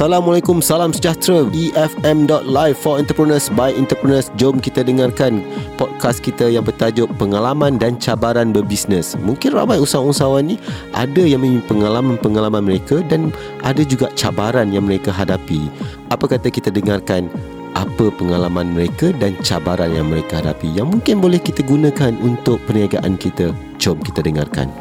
Assalamualaikum, salam sejahtera. EFM.live for entrepreneurs by entrepreneurs. Jom kita dengarkan podcast kita yang bertajuk Pengalaman dan Cabaran Berbisnes. Mungkin ramai usahawan-usahawan ni Ada yang mempunyai pengalaman-pengalaman mereka Dan ada juga cabaran yang mereka hadapi. Apa kata kita dengarkan apa pengalaman mereka dan cabaran yang mereka hadapi? Yang mungkin boleh kita gunakan untuk perniagaan kita. Jom kita dengarkan.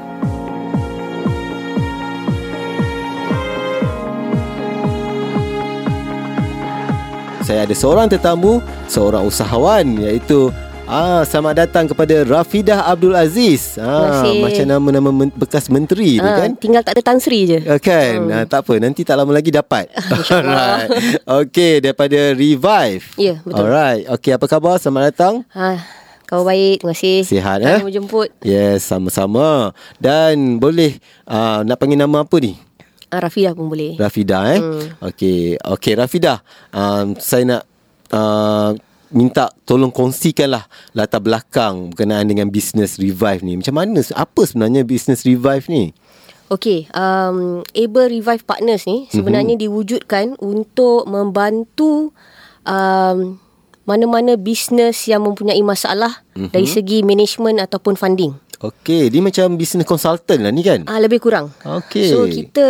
Saya ada seorang tetamu, seorang usahawan iaitu Ah, selamat datang kepada Rafidah Abdul Aziz. Ah, macam nama-nama men- bekas menteri ah, tu kan? Tinggal tak ada Tan Sri je. Ah, kan? Hmm. Ah, tak apa, nanti tak lama lagi dapat. Alright. Okey, daripada Revive. Ya, betul. Alright. Okey, apa khabar? Selamat datang. Ha, kau baik, terima kasih. Sihat eh? menjemput. Yes, sama-sama. Dan boleh uh, nak panggil nama apa ni? Ah, Rafidah pun boleh. Rafidah eh. Hmm. Okey, okey Rafidah. Um, saya nak uh, minta tolong kongsikanlah latar belakang berkenaan dengan bisnes Revive ni. Macam mana apa sebenarnya bisnes Revive ni? Okey, um Able Revive Partners ni sebenarnya mm-hmm. diwujudkan untuk membantu um mana-mana bisnes yang mempunyai masalah mm-hmm. dari segi management ataupun funding. Okey, dia macam bisnes consultant lah ni kan? Ah lebih kurang. Okey. So kita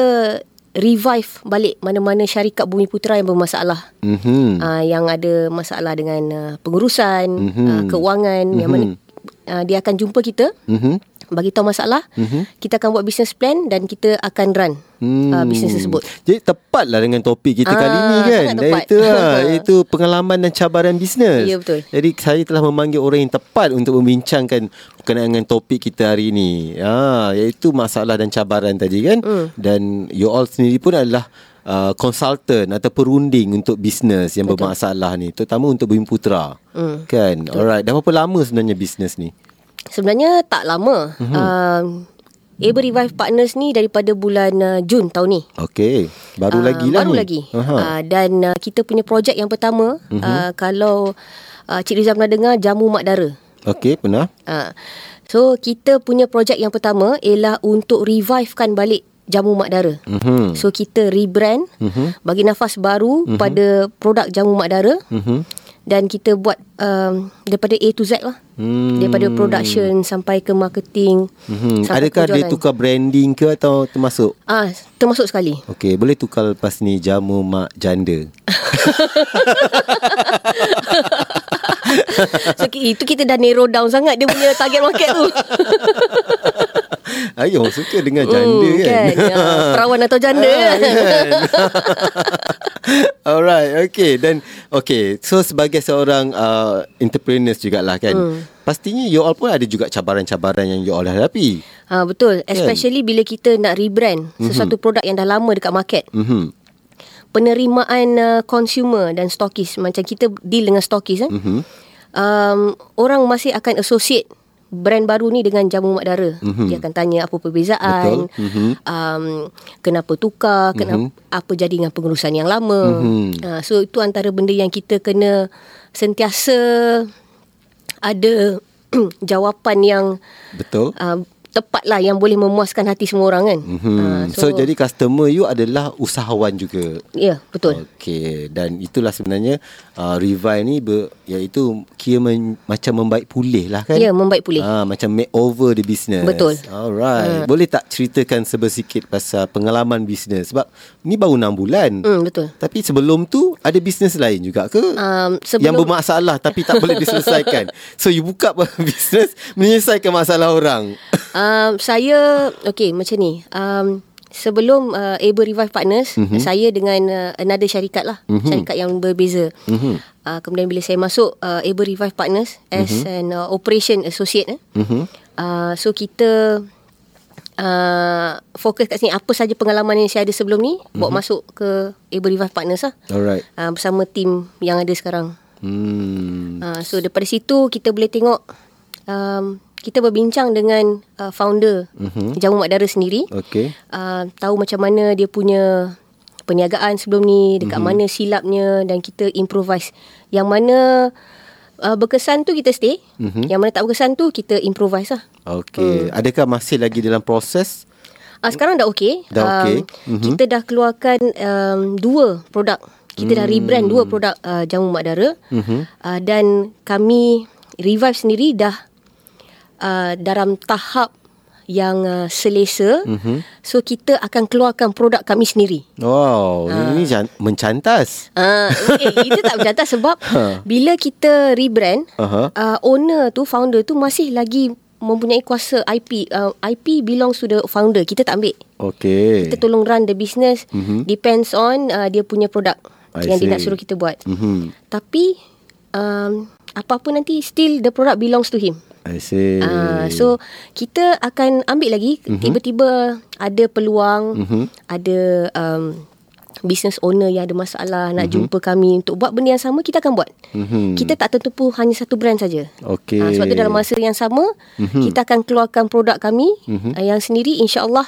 revive balik mana-mana syarikat Bumi Putra yang bermasalah. Mm-hmm. Uh, yang ada masalah dengan uh, pengurusan, mm-hmm. uh, keuangan mm-hmm. yang mana uh, dia akan jumpa kita. Mm-hmm bagi tahu masalah mm-hmm. kita akan buat business plan dan kita akan run hmm. uh, bisnes tersebut jadi tepatlah dengan topik kita ah, kali ni kan tepat. itu lah, itu pengalaman dan cabaran bisnes ya betul jadi saya telah memanggil orang yang tepat untuk membincangkan berkenaan dengan topik kita hari ini ah iaitu masalah dan cabaran tadi kan mm. dan you all sendiri pun adalah Uh, consultant atau perunding untuk bisnes yang Betul. bermasalah ni terutama untuk Bumi Putra mm. kan Betul. alright dah berapa lama sebenarnya bisnes ni Sebenarnya tak lama. Mm-hmm. Uh, Able Revive Partners ni daripada bulan uh, Jun tahun ni. Okey. Baru uh, lagi lah baru ni. lagi. Uh, dan uh, kita punya projek yang pertama mm-hmm. uh, kalau uh, Cik Rizal pernah dengar Jamu Mak Dara. Okey, pernah. Uh, so kita punya projek yang pertama ialah untuk revivekan balik Jamu Mak Dara. Mm-hmm. So kita rebrand mm-hmm. bagi nafas baru mm-hmm. pada produk Jamu Mak Dara. Mm-hmm dan kita buat um, daripada A to Z lah. Hmm. Daripada production sampai ke marketing. Hmm. Adakah dia tukar branding ke atau termasuk? Ah, termasuk sekali. Okey, boleh tukar lepas ni jamu mak janda. so, itu kita dah narrow down sangat dia punya target market tu. Ayuh suka dengan janda hmm, kan. kan? Ya, perawan atau janda ah, kan. Alright, okay. Dan okay, so sebagai seorang uh, entrepreneur jugalah kan. Hmm. Pastinya you all pun ada juga cabaran-cabaran yang you all hadapi. Ha, betul. Kan? Especially bila kita nak rebrand mm-hmm. sesuatu produk yang dah lama dekat market. Mm-hmm. Penerimaan uh, consumer dan stokis. Macam kita deal dengan stokis. Eh? Mm-hmm. Um, orang masih akan associate brand baru ni dengan jamu mak dara. Mm-hmm. Dia akan tanya apa perbezaan, mm-hmm. um, kenapa tukar, kenapa mm-hmm. apa jadi dengan pengurusan yang lama. Mm-hmm. Uh, so itu antara benda yang kita kena sentiasa ada jawapan yang betul. Uh, tepatlah yang boleh memuaskan hati semua orang kan. Mm-hmm. Uh, so, so jadi customer you adalah usahawan juga. Ya, yeah, betul. Okey dan itulah sebenarnya uh, Revive ni ber, iaitu kira men, macam membaik pulih lah kan. Ya, yeah, membaik pulih. Ah uh, macam make over the business. Betul. Alright. Uh. Boleh tak ceritakan sebesikit pasal pengalaman bisnes sebab ni baru 6 bulan. Hmm, betul. Tapi sebelum tu ada bisnes lain juga ke? Um, sebelum... Yang bermasalah tapi tak boleh diselesaikan. So you buka bisnes menyelesaikan masalah orang. Um, saya okay macam ni. Um, sebelum uh, Able Revive Partners, mm-hmm. saya dengan uh, another syarikat lah, mm-hmm. syarikat yang berbeza. Mm-hmm. Uh, kemudian bila saya masuk uh, Able Revive Partners as mm-hmm. an uh, operation associate, eh, mm-hmm. uh, so kita uh, fokus kat sini apa saja pengalaman yang saya ada sebelum ni, mm-hmm. bawa masuk ke Able Revive Partners lah. Alright. Uh, bersama tim yang ada sekarang. Hmm. Uh, so daripada situ kita boleh tengok um, kita berbincang dengan uh, founder uh-huh. Jamu Mak Dara sendiri. Okay. Uh, tahu macam mana dia punya perniagaan sebelum ni, dekat uh-huh. mana silapnya dan kita improvise. Yang mana uh, berkesan tu kita stay, uh-huh. yang mana tak berkesan tu kita improvise lah. Okay. Hmm. Adakah masih lagi dalam proses? Ah sekarang dah okey. Dah okey. Um, mm-hmm. Kita dah keluarkan um, dua produk. Kita dah rebrand dua produk uh, jamu mak dara. Mm-hmm. Uh, dan kami Revive sendiri dah uh, dalam tahap yang uh, selesa. Mm-hmm. So kita akan keluarkan produk kami sendiri. Wow, ini jan- mencantas. Ah, okay. itu tak berjata sebab bila kita rebrand, Aha. uh, owner tu, founder tu masih lagi mempunyai kuasa IP. Uh, IP belongs to the founder. Kita tak ambil. Okey. Kita tolong run the business mm-hmm. depends on uh, dia punya produk I yang dia see. nak suruh kita buat. Mhm. Tapi um, apa-apa nanti still the product belongs to him. I see. Uh, so kita akan ambil lagi mm-hmm. tiba-tiba ada peluang mm-hmm. ada um, business owner yang ada masalah nak mm-hmm. jumpa kami untuk buat benda yang sama kita akan buat. Mhm. Kita tak tertumpu hanya satu brand saja. Okey. Ah, sebab tu dalam masa yang sama mm-hmm. kita akan keluarkan produk kami mm-hmm. uh, yang sendiri insya-Allah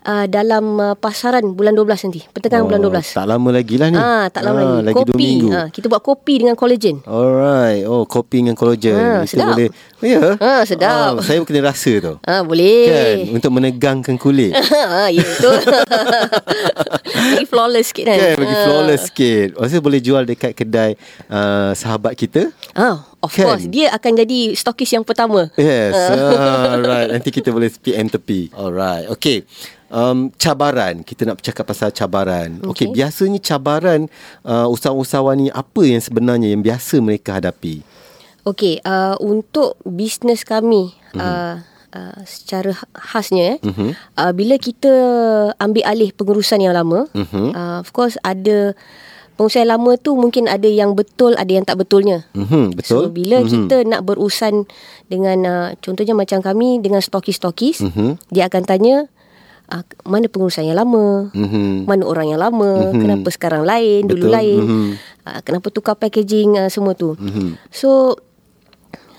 uh, dalam uh, pasaran bulan 12 nanti. Pertengahan bulan 12. Tak lama lagi lah ni. Ah, tak lama lagi. Lagi kopi. dua minggu. Ah, kita buat kopi dengan collagen. Alright. Oh, kopi dengan collagen. Ah, Itu sedap. boleh. Oh, ya? Ah, sedap. Ah, saya kena rasa tu. Ah, boleh. Kan? Untuk menegangkan kulit. ah, ya betul. Bagi flawless sikit kan. kan? Bagi Ah. flawless sikit. Maksudnya boleh jual dekat kedai uh, sahabat kita. Ah, of Kan? course. Dia akan jadi stokis yang pertama. Yes. Alright. Nanti kita boleh PM tepi. Alright. Okay. Um, cabaran Kita nak bercakap pasal cabaran Okay, okay. Biasanya cabaran uh, Usahawan-usahawan ni Apa yang sebenarnya Yang biasa mereka hadapi Okey, uh, untuk bisnes kami mm-hmm. uh, uh, secara khasnya eh, mm-hmm. uh, bila kita ambil alih pengurusan yang lama, mm-hmm. uh, of course ada pengurusan lama tu mungkin ada yang betul, ada yang tak betulnya. mm-hmm, Betul So bila mm-hmm. kita nak berurusan dengan uh, contohnya macam kami dengan stokis-stokis, mm-hmm. dia akan tanya uh, mana pengurusan yang lama, Mhm. mana orang yang lama, mm-hmm. kenapa sekarang lain, dulu Betul. lain, Mhm. uh, kenapa tukar packaging uh, semua tu. Mhm. So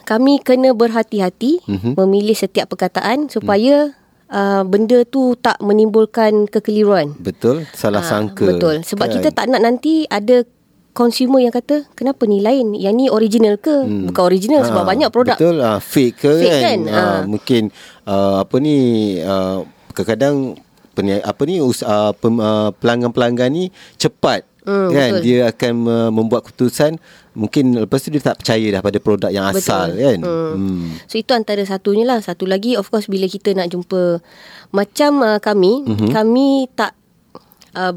kami kena berhati-hati Mhm. memilih setiap perkataan supaya uh, benda tu tak menimbulkan kekeliruan. Betul Salah Ah, sangka Betul. Sebab kan? kita tak nak nanti ada consumer yang kata kenapa ni lain yang ni original ke hmm. bukan original sebab banyak produk Betul ah, Fake ke Fake kan, kan? Ah, Ah. Mungkin ah, Apa ni ah, Kadang-kadang apa ni us, uh, pem, uh, pelanggan-pelanggan ni cepat Hmm, kan betul. dia akan uh, membuat keputusan mungkin lepas tu dia tak percaya dah pada produk yang Betul. asal kan Hmm. hmm. So itu antara satunya lah. Satu lagi of course bila kita nak jumpa macam uh, kami, Mhm. mm-hmm. kami tak uh,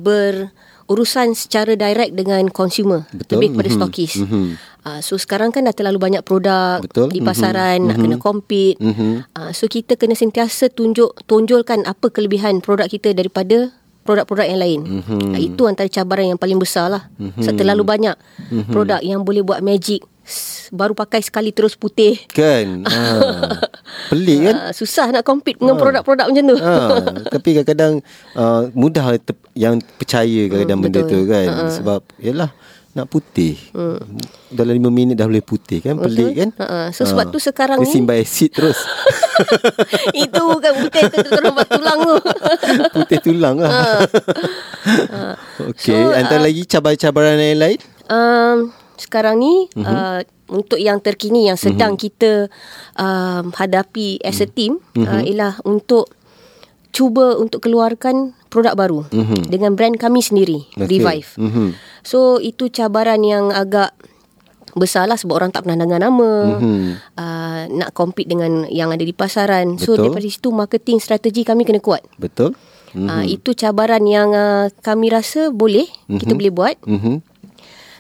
berurusan secara direct dengan consumer. Betul. Lebih kepada Mhm. stokis. Mhm. Uh, so sekarang kan dah terlalu banyak produk Betul. di Mhm. pasaran nak Mhm. kena compete. Mhm. Uh, so kita kena sentiasa tunjuk tonjolkan apa kelebihan produk kita daripada produk-produk yang lain. Mhm. Uh, itu antara cabaran yang paling besar lah. Sebab terlalu banyak produk yang boleh buat magic. Baru pakai sekali terus putih. kan? Ha. pelik kan? Uh, susah nak compete dengan produk-produk macam tu. ha, tapi kadang-kadang uh, mudah te- yang percaya kadang-kadang Hmm, benda betul. tu kan? Sebab yalah nak putih. Dalam 5 minit dah boleh putih kan? Pelik kan? Ha, so sebab tu sekarang ni simpan asid terus. Itu bukan putih tu terus buat tulang tu. Putih tulang lah. Okey So, Antara lagi cabaran-cabaran yang lain? um, sekarang ni Mhm. uh, untuk yang terkini yang sedang kita um, hadapi as Mhm. a team uh, ialah untuk cuba untuk keluarkan produk baru dengan brand kami sendiri Mhm. Okey. Revive. Mhm. So itu cabaran yang agak besar lah sebab orang tak pernah dengar nama Mhm. uh, nak compete dengan yang ada di pasaran. So Betul. daripada situ marketing strategi kami kena kuat. Betul Mm-hmm. Uh, itu cabaran yang uh, kami rasa boleh mm-hmm. kita boleh buat Mhm.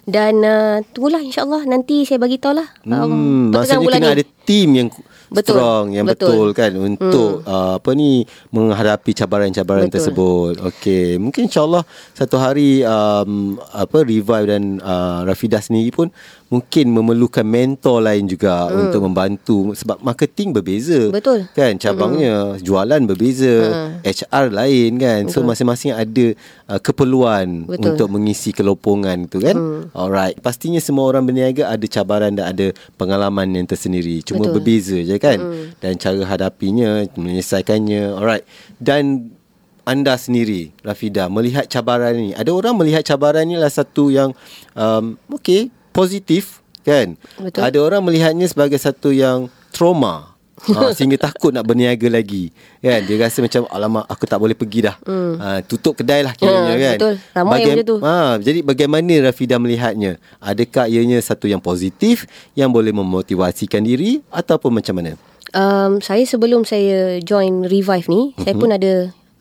Dan uh, tunggulah insyaallah nanti saya bagi tahu lah Hmm, maksudnya bulan kena ni. ada team yang Betul. strong yang betul, Betul. kan untuk hmm. uh, apa ni menghadapi cabaran-cabaran Betul. tersebut. Okey, mungkin insyaallah satu hari um, apa revive dan uh, Rafidah sendiri pun mungkin memerlukan mentor lain juga hmm. untuk membantu sebab marketing berbeza. Betul. Kan cabangnya hmm. jualan berbeza, hmm. HR lain kan. So masing-masing ada uh, keperluan Betul. untuk mengisi kelompongan tu kan. Hmm. Alright, pastinya semua orang berniaga ada cabaran dan ada pengalaman yang tersendiri. Cuma Betul. berbeza je kan. Hmm. Dan cara hadapinya, menyelesaikannya. Alright. Dan anda sendiri Rafida melihat cabaran ni. Ada orang melihat cabaran ni adalah satu yang um, okey, positif kan. Betul. Ada orang melihatnya sebagai satu yang trauma. Ha, sehingga takut nak berniaga lagi kan dia rasa macam alamak aku tak boleh pergi dah hmm. ha, tutup kedai lah kiranya Ha, kan betul. Ramai yang macam tu. ha, jadi bagaimana Rafidah melihatnya adakah ianya satu yang positif yang boleh memotivasikan diri ataupun macam mana Um, saya sebelum saya join Revive ni, uh-huh. saya pun ada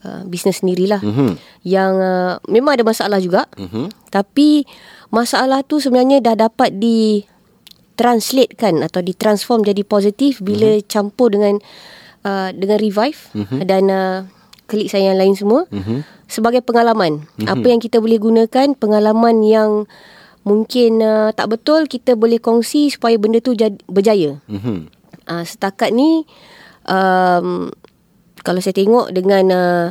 uh, bisnes sendirilah. Uh-huh. Yang uh, memang ada masalah juga. Uh-huh. Tapi masalah tu sebenarnya dah dapat di translate kan atau ditransform jadi positif bila uh-huh. campur dengan uh, dengan Revive uh-huh. dan uh, klik saya yang lain semua uh-huh. sebagai pengalaman. Uh-huh. Apa yang kita boleh gunakan pengalaman yang mungkin uh, tak betul kita boleh kongsi supaya benda tu jadi, berjaya. Uh-huh. Uh, setakat ni um, kalau saya tengok dengan uh,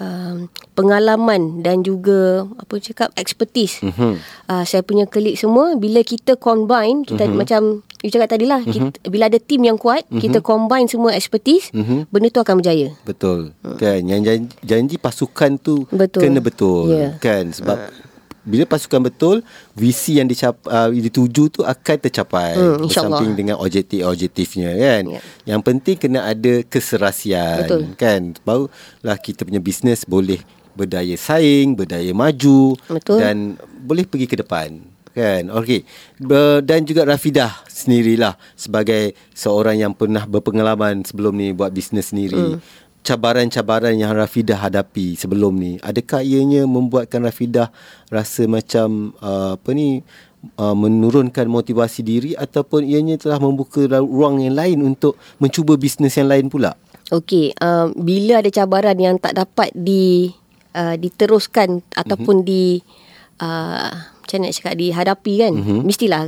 um, pengalaman dan juga apa cakap expertise uh-huh. uh, saya punya klik semua bila kita combine kita uh-huh. macam you cakap tadi lah kita, bila ada team yang kuat uh-huh. kita combine semua expertise uh-huh. benda tu akan berjaya betul uh. kan yang janji, janji pasukan tu betul. kena betul yeah. kan sebab uh bila pasukan betul visi yang dicap, uh, dituju tu akan tercapai. Hmm, bersamping dengan objektif-objektifnya kan? Yeah. yang penting kena ada keserasian betul. kan? Barulah kita punya bisnes boleh berdaya saing berdaya maju betul. dan boleh pergi ke depan kan? Okey. Dan juga Rafidah sendirilah sebagai seorang yang pernah berpengalaman sebelum ni buat bisnes sendiri. Hmm cabaran-cabaran yang Rafidah hadapi sebelum ni adakah ianya membuatkan Rafidah rasa macam uh, apa ni uh, menurunkan motivasi diri ataupun ianya telah membuka ruang yang lain untuk mencuba bisnes yang lain pula okey uh, bila ada cabaran yang tak dapat di uh, diteruskan ataupun mm-hmm. di uh, macam nak cakap dihadapi kan mm-hmm. mestilah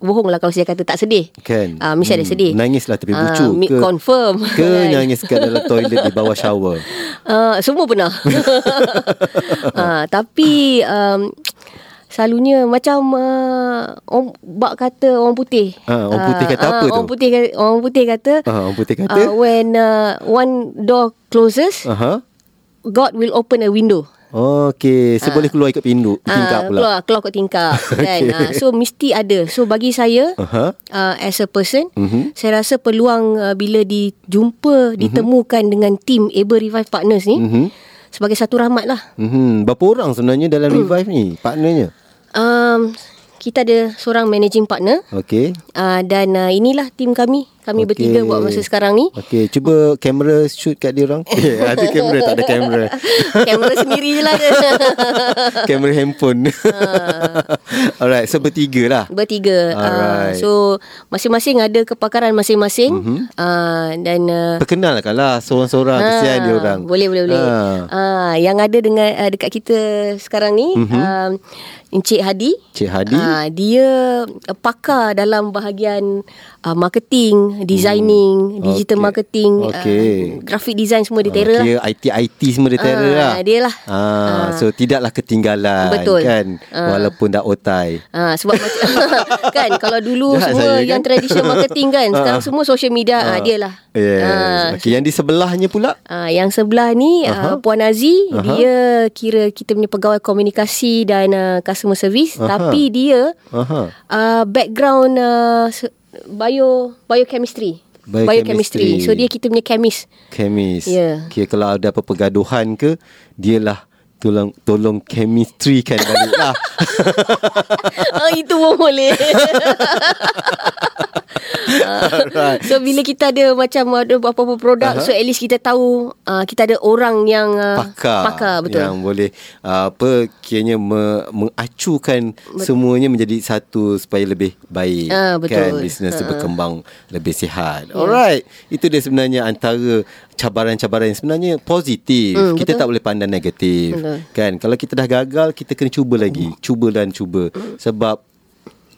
bohong lah kalau saya kata tak sedih. Kan. Uh, mesti hmm. ada sedih. Nangislah tepi uh, bucu. Ke, confirm. Ke nangis kat dalam toilet di bawah shower. Uh, semua pernah. uh, tapi um, selalunya macam uh, orang bak kata orang putih. Uh, orang putih kata uh, apa uh, tu? Orang putih orang putih kata. Uh, orang putih kata. Uh, when uh, one door closes, uh-huh. God will open a window. Okey, so ha. boleh keluar ikut pintu ha, tingkap pula. Keluar keluar ikut tingkap kan. okay. ha, so mesti ada. So bagi saya uh-huh. uh, as a person, uh-huh. saya rasa peluang uh, bila dijumpa, uh-huh. ditemukan dengan team Able Revive Partners ni uh-huh. sebagai satu rahmat lah. Uh-huh. Berapa orang sebenarnya dalam Revive ni partnernya? Um, kita ada seorang managing partner. Okey. Uh, dan uh, inilah tim kami. Kami okay. bertiga buat masa sekarang ni. Okey, cuba kamera shoot kat dia orang. Eh, ada kamera tak ada kamera. kamera sendiri je lah. kamera handphone. Uh. Alright, so bertiga lah. Bertiga. Uh, so masing-masing ada kepakaran masing-masing. Uh-huh. Uh, dan uh, perkenalkan lah seorang-seorang uh, kesian dia orang. Boleh, boleh, boleh. Uh. Uh, yang ada dengan uh, dekat kita sekarang ni uh-huh. uh, Encik Hadi. Encik Hadi. Uh, dia pakar dalam bahagian uh, marketing, designing, hmm. digital okay. marketing, okay. Uh, graphic design semua dia terror okay. lah. IT IT semua dia terror uh, lah. Dia lah. Uh, uh. So tidaklah ketinggalan Betul. kan uh. walaupun dah otai. Uh, sebab kan kalau dulu Jahat semua saya, yang kan? traditional marketing kan sekarang uh. semua social media uh. Uh, dia lah. Yes. Uh, okay. Yang di sebelahnya pula? Uh, yang sebelah ni uh-huh. uh, Puan Azi uh-huh. dia kira kita punya pegawai komunikasi dan uh, customer service uh-huh. tapi dia uh-huh. uh, background uh, bio biochemistry. Biochemistry. biochemistry. So dia kita punya chemist. Chemist. Yeah. Okay, kalau ada apa pergaduhan ke, dialah tolong tolong chemistry kan balik lah. oh, itu pun boleh. uh, so bila kita ada macam ada apa-apa produk uh-huh. so at least kita tahu uh, kita ada orang yang uh, pakar, pakar betul yang boleh uh, apa kiranya me, mengacukan betul. semuanya menjadi satu supaya lebih baik uh, betul. kan bisnes uh-huh. berkembang lebih sihat yeah. alright itu dia sebenarnya antara cabaran-cabaran yang sebenarnya positif. Mm, kita tak boleh pandang negatif. Betul. kan? Kalau kita dah gagal kita kena cuba lagi. Cuba dan cuba. Sebab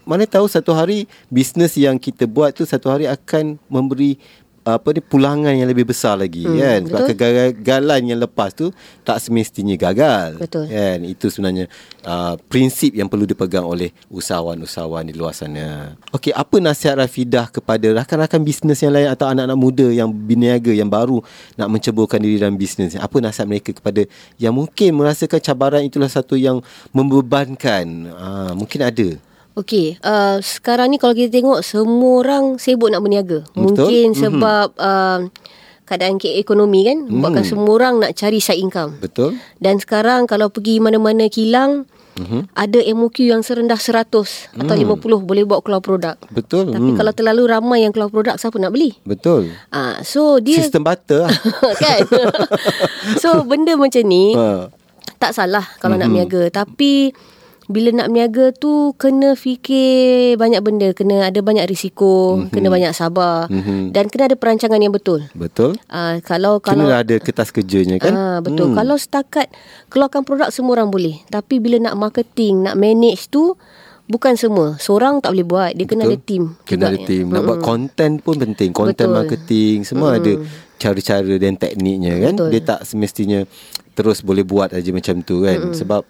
mana tahu satu hari bisnes yang kita buat tu satu hari akan memberi apa ni pulangan yang lebih besar lagi hmm, kan? Sebab betul. kegagalan yang lepas tu tak semestinya gagal betul. kan? Itu sebenarnya uh, prinsip yang perlu dipegang oleh usahawan-usahawan di luar sana. Okey apa nasihat Rafidah kepada rakan-rakan bisnes yang lain atau anak-anak muda yang berniaga yang baru nak menceburkan diri dalam bisnes apa nasihat mereka kepada yang mungkin merasakan cabaran itulah satu yang membebankan? Uh, mungkin ada Okey, uh, sekarang ni kalau kita tengok semua orang sibuk nak berniaga. Betul. Mungkin Mhm. sebab uh, keadaan ke- ekonomi kan Mhm. buatkan semua orang nak cari side income. Betul? Dan sekarang kalau pergi mana-mana kilang Mhm. ada MOQ yang serendah 100 atau 50 boleh buat keluar produk. Betul. Tapi Hmm. kalau terlalu ramai yang keluar produk siapa nak beli? Betul. Ah, so dia Sistem butter lah. kan. so benda macam ni ha. tak salah kalau nak berniaga tapi bila nak berniaga tu kena fikir banyak benda kena ada banyak risiko mm-hmm. kena banyak sabar Mhm. mm-hmm. dan kena ada perancangan yang betul Betul. uh, kalau kalau Kena ada kertas kerjanya kan? Ah betul. Hmm. Kalau setakat keluarkan produk semua orang boleh. Tapi bila nak marketing, nak manage tu bukan semua. Seorang tak boleh buat. Dia kena ada team. Kena ada team. Nak buat content pun penting. Content Betul. marketing semua ada cara-cara dan tekniknya kan. Betul. Dia tak semestinya terus boleh buat aja macam tu kan. Sebab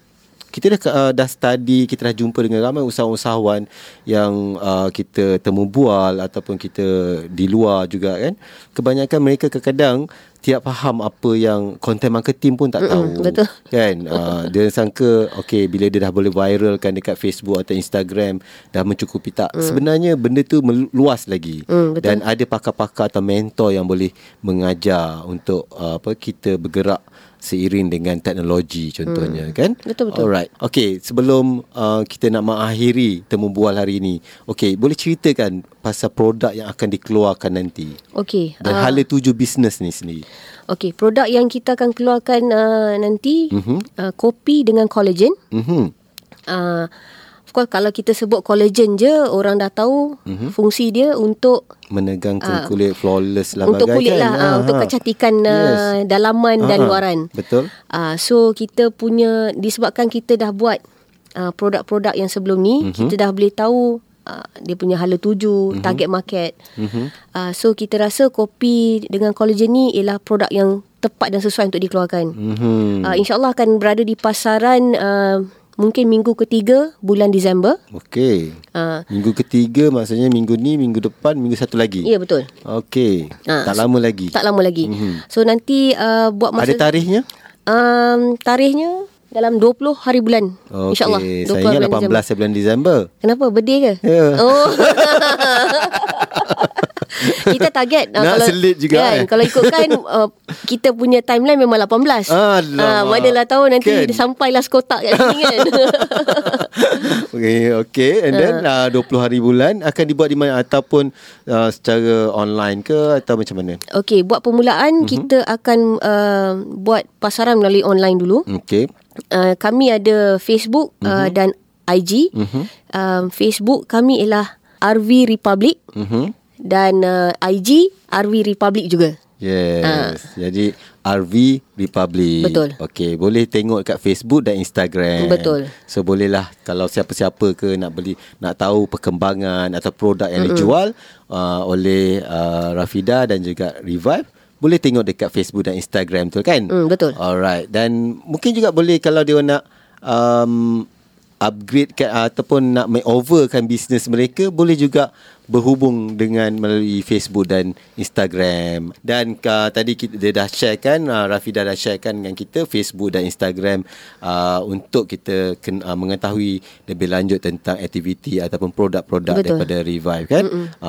kita dah uh, dah study, kita dah jumpa dengan ramai usahawan-usahawan yang uh, kita temu bual ataupun kita di luar juga kan. Kebanyakan mereka kadang-kadang tidak faham apa yang content marketing pun tak tahu. betul. Kan uh, Dia sangka Okay bila dia dah boleh viralkan Dekat Facebook atau Instagram Dah mencukupi tak mm. Sebenarnya benda tu meluas lagi Mm, betul. Dan ada pakar-pakar atau mentor Yang boleh mengajar Untuk uh, apa kita bergerak Seiring dengan teknologi contohnya mm. kan Betul, betul. Alright Okay sebelum uh, Kita nak mengakhiri Temu bual hari ini Okay boleh ceritakan Pasal produk yang akan dikeluarkan nanti Okey. Dan ah, hala tuju bisnes ni sendiri Okey, produk yang kita akan keluarkan uh, nanti mm-hmm. uh, kopi dengan collagen. Mhm. Uh, of course kalau kita sebut collagen je orang dah tahu mm-hmm. fungsi dia untuk menegangkan kulit flawless lah untuk kulit kan? lah Ha, uh, untuk kecantikan uh, Yes. dalaman dan Ha, ha. luaran. Betul. Uh, so kita punya disebabkan kita dah buat uh, produk-produk yang sebelum ni, mm-hmm. kita dah boleh tahu uh, dia punya hala tuju, mm-hmm. target market. Mm-hmm. Uh, so kita rasa kopi dengan collagen ni ialah produk yang tepat dan sesuai untuk dikeluarkan. Mhm. Uh, InsyaAllah akan berada di pasaran uh, mungkin minggu ketiga bulan Disember. Okey. Uh, Minggu ketiga maksudnya minggu ni, minggu depan, minggu satu lagi. ya betul. Okey. Ah, tak lama lagi. Tak lama lagi. Mm-hmm. So nanti uh, buat masa Ada tarikhnya? Um, tarikhnya dalam 20 hari bulan. Okey. InsyaAllah. Saya ingat 18 bulan Disember. Kenapa? Birthday ke? Ya. Oh. kita target uh, Nak kalau selit juga, kan, eh? Kalau ikutkan uh, kita punya timeline memang 18. Alamak. Ah, manalah tahu nanti Kan? sampailah sekotak kat sini kan. Okey, okey. And then uh, 20 hari bulan akan dibuat di mana ataupun uh, secara online ke atau macam mana? Okey, buat permulaan Mhm. mm-hmm. kita akan uh, buat pasaran melalui online dulu. Okey. Uh, kami ada Facebook uh, dan IG. Mm-hmm. Um, Facebook kami ialah RV Republic Mhm. Dan uh, IG RV Republic juga. Yes. Ah. Jadi RV Republic. Betul. Okey, boleh tengok kat Facebook dan Instagram. Betul. So bolehlah kalau siapa-siapa ke nak beli nak tahu perkembangan atau produk yang mm-hmm. dijual uh, oleh uh, Rafida dan juga Revive boleh tengok dekat Facebook dan Instagram tu kan? Hmm, betul. Alright. Dan mungkin juga boleh kalau dia nak um, upgrade kan ataupun nak makeover kan bisnes mereka boleh juga berhubung dengan melalui Facebook dan Instagram dan uh, tadi kita dia dah share kan uh, Rafida dah share kan dengan kita Facebook dan Instagram uh, untuk kita ken, uh, mengetahui lebih lanjut tentang aktiviti ataupun produk-produk Betul. daripada Revive kan.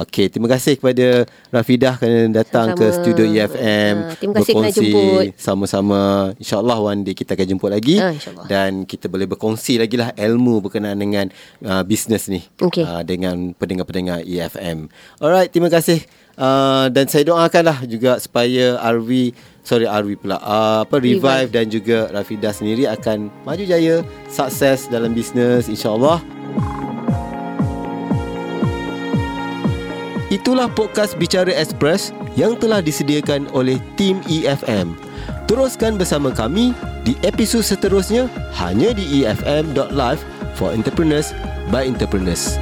Okey, terima kasih kepada Rafidah kerana datang ke Sama-sama. studio EFM. Ah, terima kasih kerana jemput. sama-sama InsyaAllah one day kita akan jemput lagi Ah, insyaAllah. Dan kita boleh berkongsi lagi lah Ilmu berkenaan dengan uh, Bisnes ni Okey. uh, Dengan pendengar-pendengar EFM Alright terima kasih uh, Dan saya doakanlah juga Supaya RV Sorry RV pula uh, apa Revive, Revive. dan juga Rafidah sendiri Akan maju jaya Sukses dalam bisnes InsyaAllah Itulah podcast Bicara Express yang telah disediakan oleh tim EFM. Teruskan bersama kami di episod seterusnya hanya di efm.live for entrepreneurs by entrepreneurs.